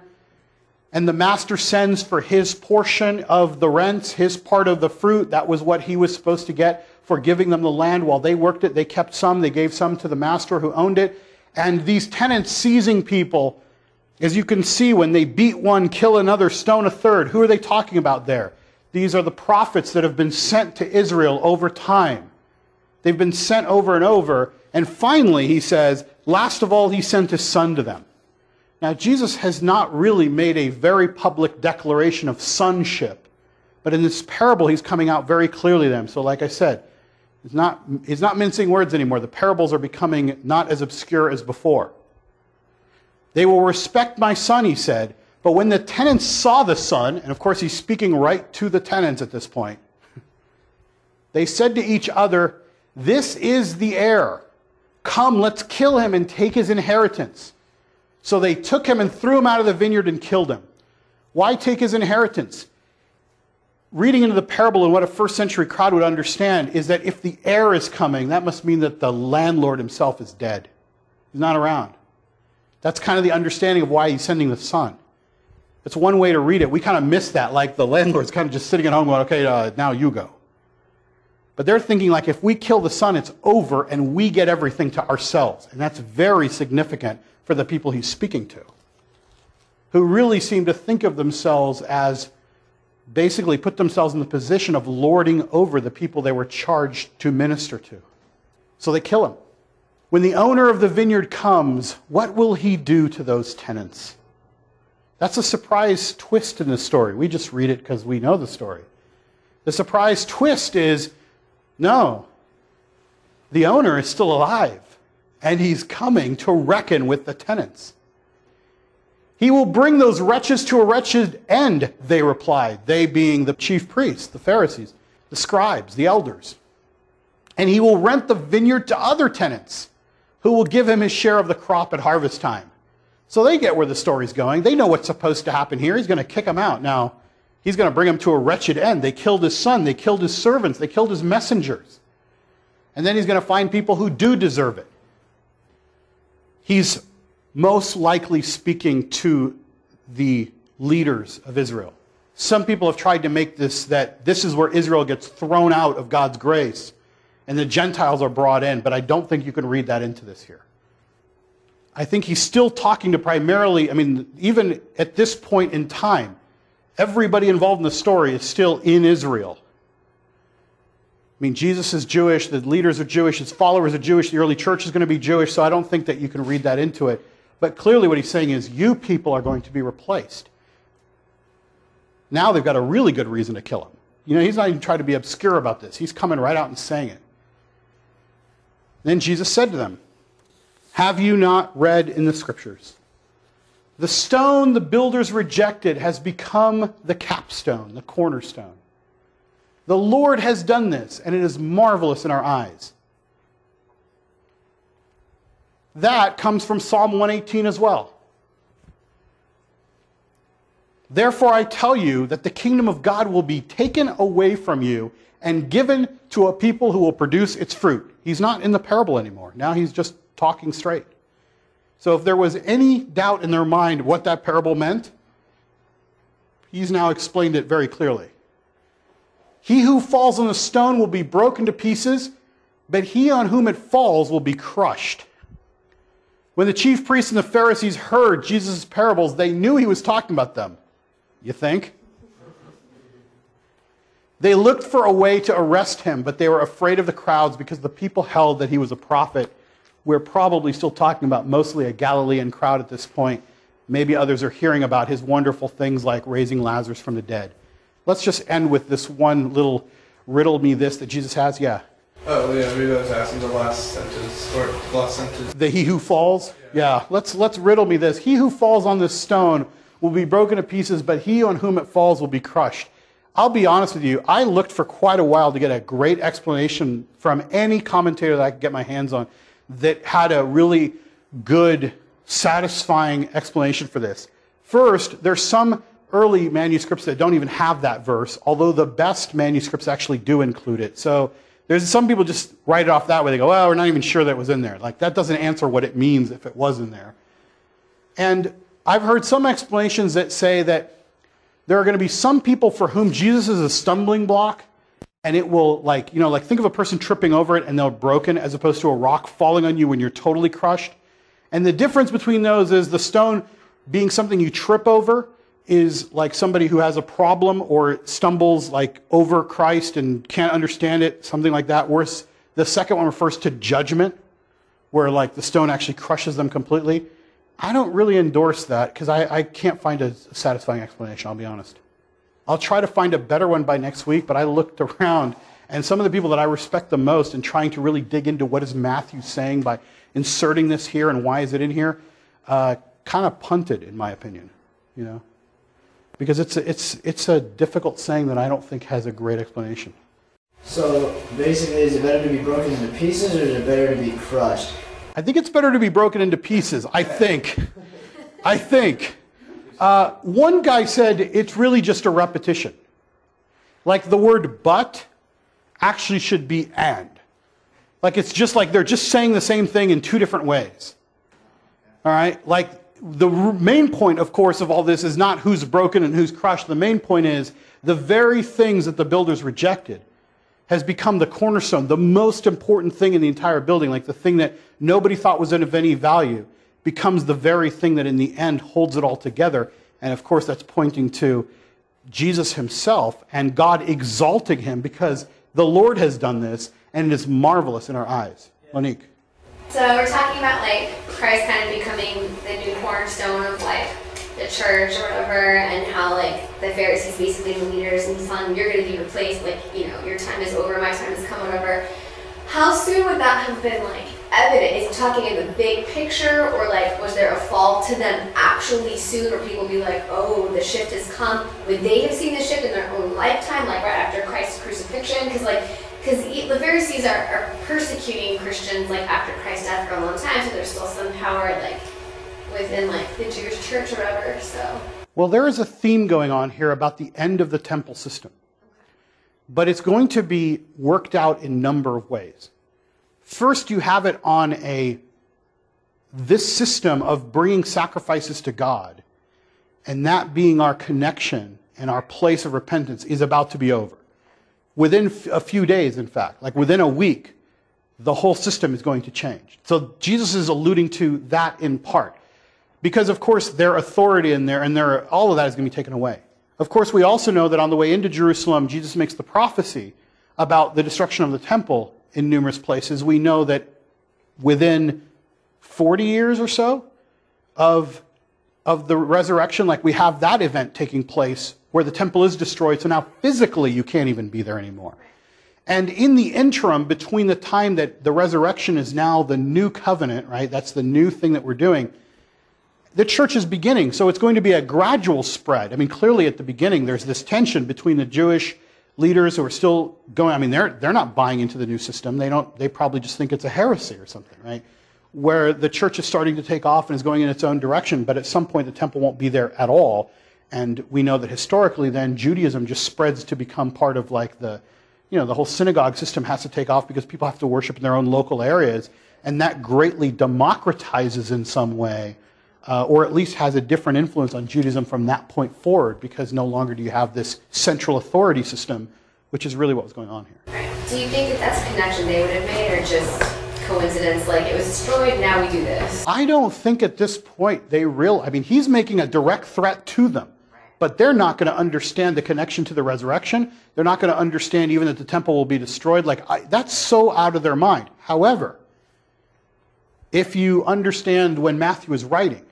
And the master sends for his portion of the rents, his part of the fruit. That was what he was supposed to get for giving them the land while they worked it. They kept some, they gave some to the master who owned it. And these tenants seizing people, as you can see, when they beat one, kill another, stone a third, who are they talking about there? These are the prophets that have been sent to Israel over time. They've been sent over and over. And finally, he says, last of all, he sent his son to them. Now, Jesus has not really made a very public declaration of sonship, but in this parable, he's coming out very clearly to them. So, like I said, he's not, he's not mincing words anymore. The parables are becoming not as obscure as before. They will respect my son, he said. But when the tenants saw the son, and of course he's speaking right to the tenants at this point, <laughs> they said to each other, This is the heir. Come, let's kill him and take his inheritance. So they took him and threw him out of the vineyard and killed him. Why take his inheritance? Reading into the parable and what a first century crowd would understand is that if the heir is coming, that must mean that the landlord himself is dead. He's not around. That's kind of the understanding of why he's sending the son. It's one way to read it. We kind of miss that, like the landlord's kind of just sitting at home going, okay, uh, now you go. But they're thinking like if we kill the son, it's over and we get everything to ourselves. And that's very significant for the people he's speaking to, who really seem to think of themselves as basically put themselves in the position of lording over the people they were charged to minister to. So they kill him. When the owner of the vineyard comes, what will he do to those tenants? That's a surprise twist in the story. We just read it because we know the story. The surprise twist is no, the owner is still alive and he's coming to reckon with the tenants. He will bring those wretches to a wretched end, they replied, they being the chief priests, the Pharisees, the scribes, the elders. And he will rent the vineyard to other tenants who will give him his share of the crop at harvest time. So they get where the story's going. They know what's supposed to happen here. He's going to kick them out. Now, He's going to bring them to a wretched end. They killed his son, they killed his servants, they killed his messengers. And then he's going to find people who do deserve it. He's most likely speaking to the leaders of Israel. Some people have tried to make this that this is where Israel gets thrown out of God's grace and the Gentiles are brought in, but I don't think you can read that into this here. I think he's still talking to primarily, I mean, even at this point in time, everybody involved in the story is still in Israel. I mean, Jesus is Jewish, the leaders are Jewish, his followers are Jewish, the early church is going to be Jewish, so I don't think that you can read that into it. But clearly, what he's saying is, you people are going to be replaced. Now they've got a really good reason to kill him. You know, he's not even trying to be obscure about this, he's coming right out and saying it. Then Jesus said to them, Have you not read in the scriptures? The stone the builders rejected has become the capstone, the cornerstone. The Lord has done this, and it is marvelous in our eyes. That comes from Psalm 118 as well. Therefore, I tell you that the kingdom of God will be taken away from you and given to a people who will produce its fruit. He's not in the parable anymore. Now he's just talking straight. So if there was any doubt in their mind what that parable meant, he's now explained it very clearly. He who falls on the stone will be broken to pieces, but he on whom it falls will be crushed. When the chief priests and the Pharisees heard Jesus' parables, they knew he was talking about them. You think? They looked for a way to arrest him, but they were afraid of the crowds because the people held that he was a prophet. We're probably still talking about mostly a Galilean crowd at this point. Maybe others are hearing about his wonderful things like raising Lazarus from the dead. Let's just end with this one little riddle me this that Jesus has. Yeah. Oh yeah, maybe I was asking the last sentence or the last sentence. The he who falls? Yeah. Let's let's riddle me this. He who falls on this stone will be broken to pieces, but he on whom it falls will be crushed. I'll be honest with you, I looked for quite a while to get a great explanation from any commentator that I could get my hands on that had a really good, satisfying explanation for this. First, there's some early manuscripts that don't even have that verse, although the best manuscripts actually do include it. So there's some people just write it off that way. They go, well, we're not even sure that was in there. Like, that doesn't answer what it means if it was in there. And I've heard some explanations that say that there are going to be some people for whom Jesus is a stumbling block and it will like you know like think of a person tripping over it and they're broken as opposed to a rock falling on you when you're totally crushed. And the difference between those is the stone being something you trip over is like somebody who has a problem or stumbles like over christ and can't understand it something like that. Whereas the second one refers to judgment where like the stone actually crushes them completely. I don't really endorse that because I, I can't find a satisfying explanation, I'll be honest. I'll try to find a better one by next week, but I looked around and some of the people that I respect the most in trying to really dig into what is Matthew saying by inserting this here and why is it in here, uh, kind of punted, in my opinion, you know, because it's a, it's, it's a difficult saying that I don't think has a great explanation. So basically, is it better to be broken into pieces or is it better to be crushed? I think it's better to be broken into pieces. I think. I think. Uh, one guy said it's really just a repetition. Like the word but actually should be and. Like it's just like they're just saying the same thing in two different ways. All right? Like the main point, of course, of all this is not who's broken and who's crushed. The main point is the very things that the builders rejected has become the cornerstone, the most important thing in the entire building, like the thing that nobody thought was of any value, becomes the very thing that in the end holds it all together. And of course, that's pointing to Jesus himself and God exalting him because the Lord has done this and it is marvelous in our eyes. Monique. So we're talking about like Christ kind of becoming the new cornerstone of like the church or whatever, and how like the Pharisees basically the leaders and telling you're going to be replaced, like you know your time is over, my time has come, whatever. How soon would that have been like evident? Is talking in the big picture, or like was there a fall to them actually soon, or people be like, oh, the shift has come? Would they have seen the shift in their own lifetime, like right after Christ's crucifixion? Because like because the Pharisees are, are persecuting Christians like after Christ's death for a long time, so there's still some power like within like the Jewish church or whatever. So Well, there is a theme going on here about the end of the temple system. But it's going to be worked out in a number of ways. First, you have it on a this system of bringing sacrifices to God, and that being our connection and our place of repentance is about to be over. Within a few days, in fact, like within a week, the whole system is going to change. So Jesus is alluding to that in part. Because, of course, their authority in there and their, all of that is going to be taken away. Of course, we also know that on the way into Jerusalem, Jesus makes the prophecy about the destruction of the temple in numerous places. We know that within 40 years or so of, of the resurrection, like we have that event taking place where the temple is destroyed, so now physically you can't even be there anymore. And in the interim, between the time that the resurrection is now the new covenant, right? That's the new thing that we're doing the church is beginning, so it's going to be a gradual spread. I mean, clearly at the beginning, there's this tension between the Jewish leaders who are still going. I mean, they're they're not buying into the new system. They don't. They probably just think it's a heresy or something, right? Where the church is starting to take off and is going in its own direction, but at some point the temple won't be there at all. And we know that historically, then Judaism just spreads to become part of like the, you know, the whole synagogue system has to take off because people have to worship in their own local areas, and that greatly democratizes in some way uh, or at least has a different influence on Judaism from that point forward, because no longer do you have this central authority system, which is really what was going on here. Do you think that that's a connection they would have made, or just coincidence? Like it was destroyed, now we do this. I don't think at this point they real. I mean, he's making a direct threat to them, but they're not going to understand the connection to the resurrection. They're not going to understand even that the temple will be destroyed. Like I, that's so out of their mind. However, if you understand when Matthew is writing,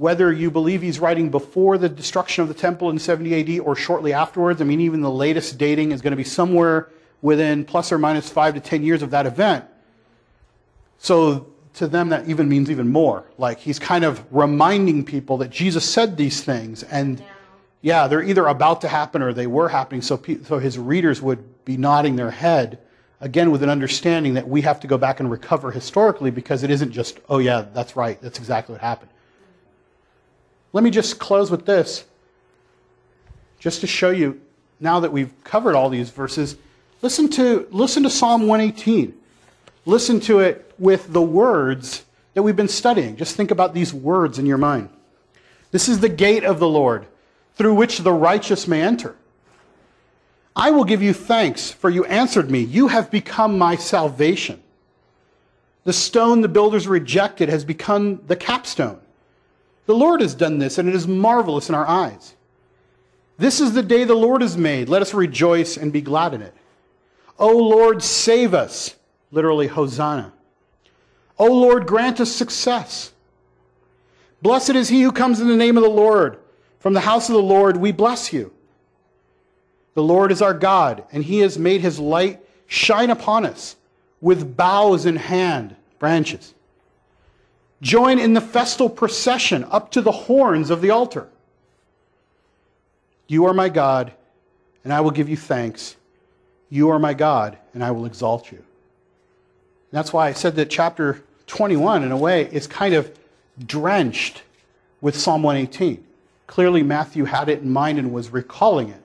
whether you believe he's writing before the destruction of the temple in 70 AD or shortly afterwards. I mean, even the latest dating is going to be somewhere within plus or minus five to 10 years of that event. So to them, that even means even more. Like he's kind of reminding people that Jesus said these things, and yeah, they're either about to happen or they were happening. So, so his readers would be nodding their head again with an understanding that we have to go back and recover historically because it isn't just, oh yeah, that's right, that's exactly what happened. Let me just close with this, just to show you, now that we've covered all these verses, listen to, listen to Psalm 118. Listen to it with the words that we've been studying. Just think about these words in your mind. This is the gate of the Lord, through which the righteous may enter. I will give you thanks, for you answered me. You have become my salvation. The stone the builders rejected has become the capstone. The Lord has done this, and it is marvelous in our eyes. This is the day the Lord has made. Let us rejoice and be glad in it. O Lord, save us. Literally, Hosanna. O Lord, grant us success. Blessed is he who comes in the name of the Lord. From the house of the Lord, we bless you. The Lord is our God, and he has made his light shine upon us with boughs in hand, branches. Join in the festal procession up to the horns of the altar. You are my God, and I will give you thanks. You are my God, and I will exalt you. And that's why I said that chapter 21, in a way, is kind of drenched with Psalm 118. Clearly, Matthew had it in mind and was recalling it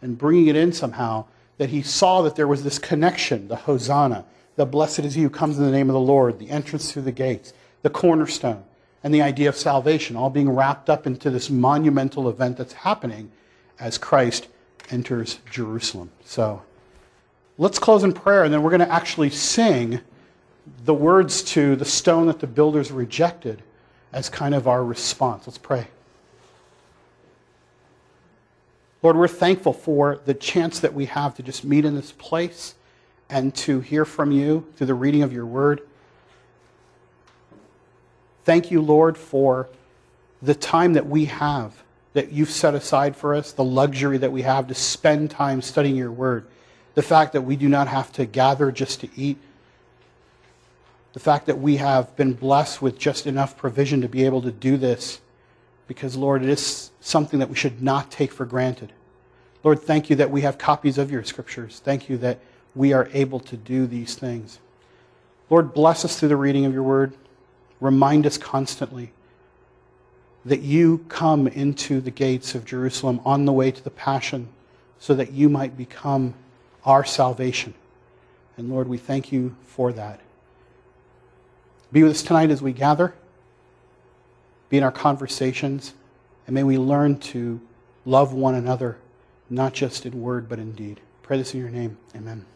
and bringing it in somehow, that he saw that there was this connection the Hosanna, the blessed is he who comes in the name of the Lord, the entrance through the gates the cornerstone, and the idea of salvation, all being wrapped up into this monumental event that's happening as Christ enters Jerusalem. So let's close in prayer, and then we're going to actually sing the words to the stone that the builders rejected as kind of our response. Let's pray. Lord, we're thankful for the chance that we have to just meet in this place and to hear from you through the reading of your word. Thank you, Lord, for the time that we have, that you've set aside for us, the luxury that we have to spend time studying your word, the fact that we do not have to gather just to eat, the fact that we have been blessed with just enough provision to be able to do this, because, Lord, it is something that we should not take for granted. Lord, thank you that we have copies of your scriptures. Thank you that we are able to do these things. Lord, bless us through the reading of your word. Remind us constantly that you come into the gates of Jerusalem on the way to the Passion so that you might become our salvation. And Lord, we thank you for that. Be with us tonight as we gather, be in our conversations, and may we learn to love one another, not just in word, but in deed. Pray this in your name. Amen.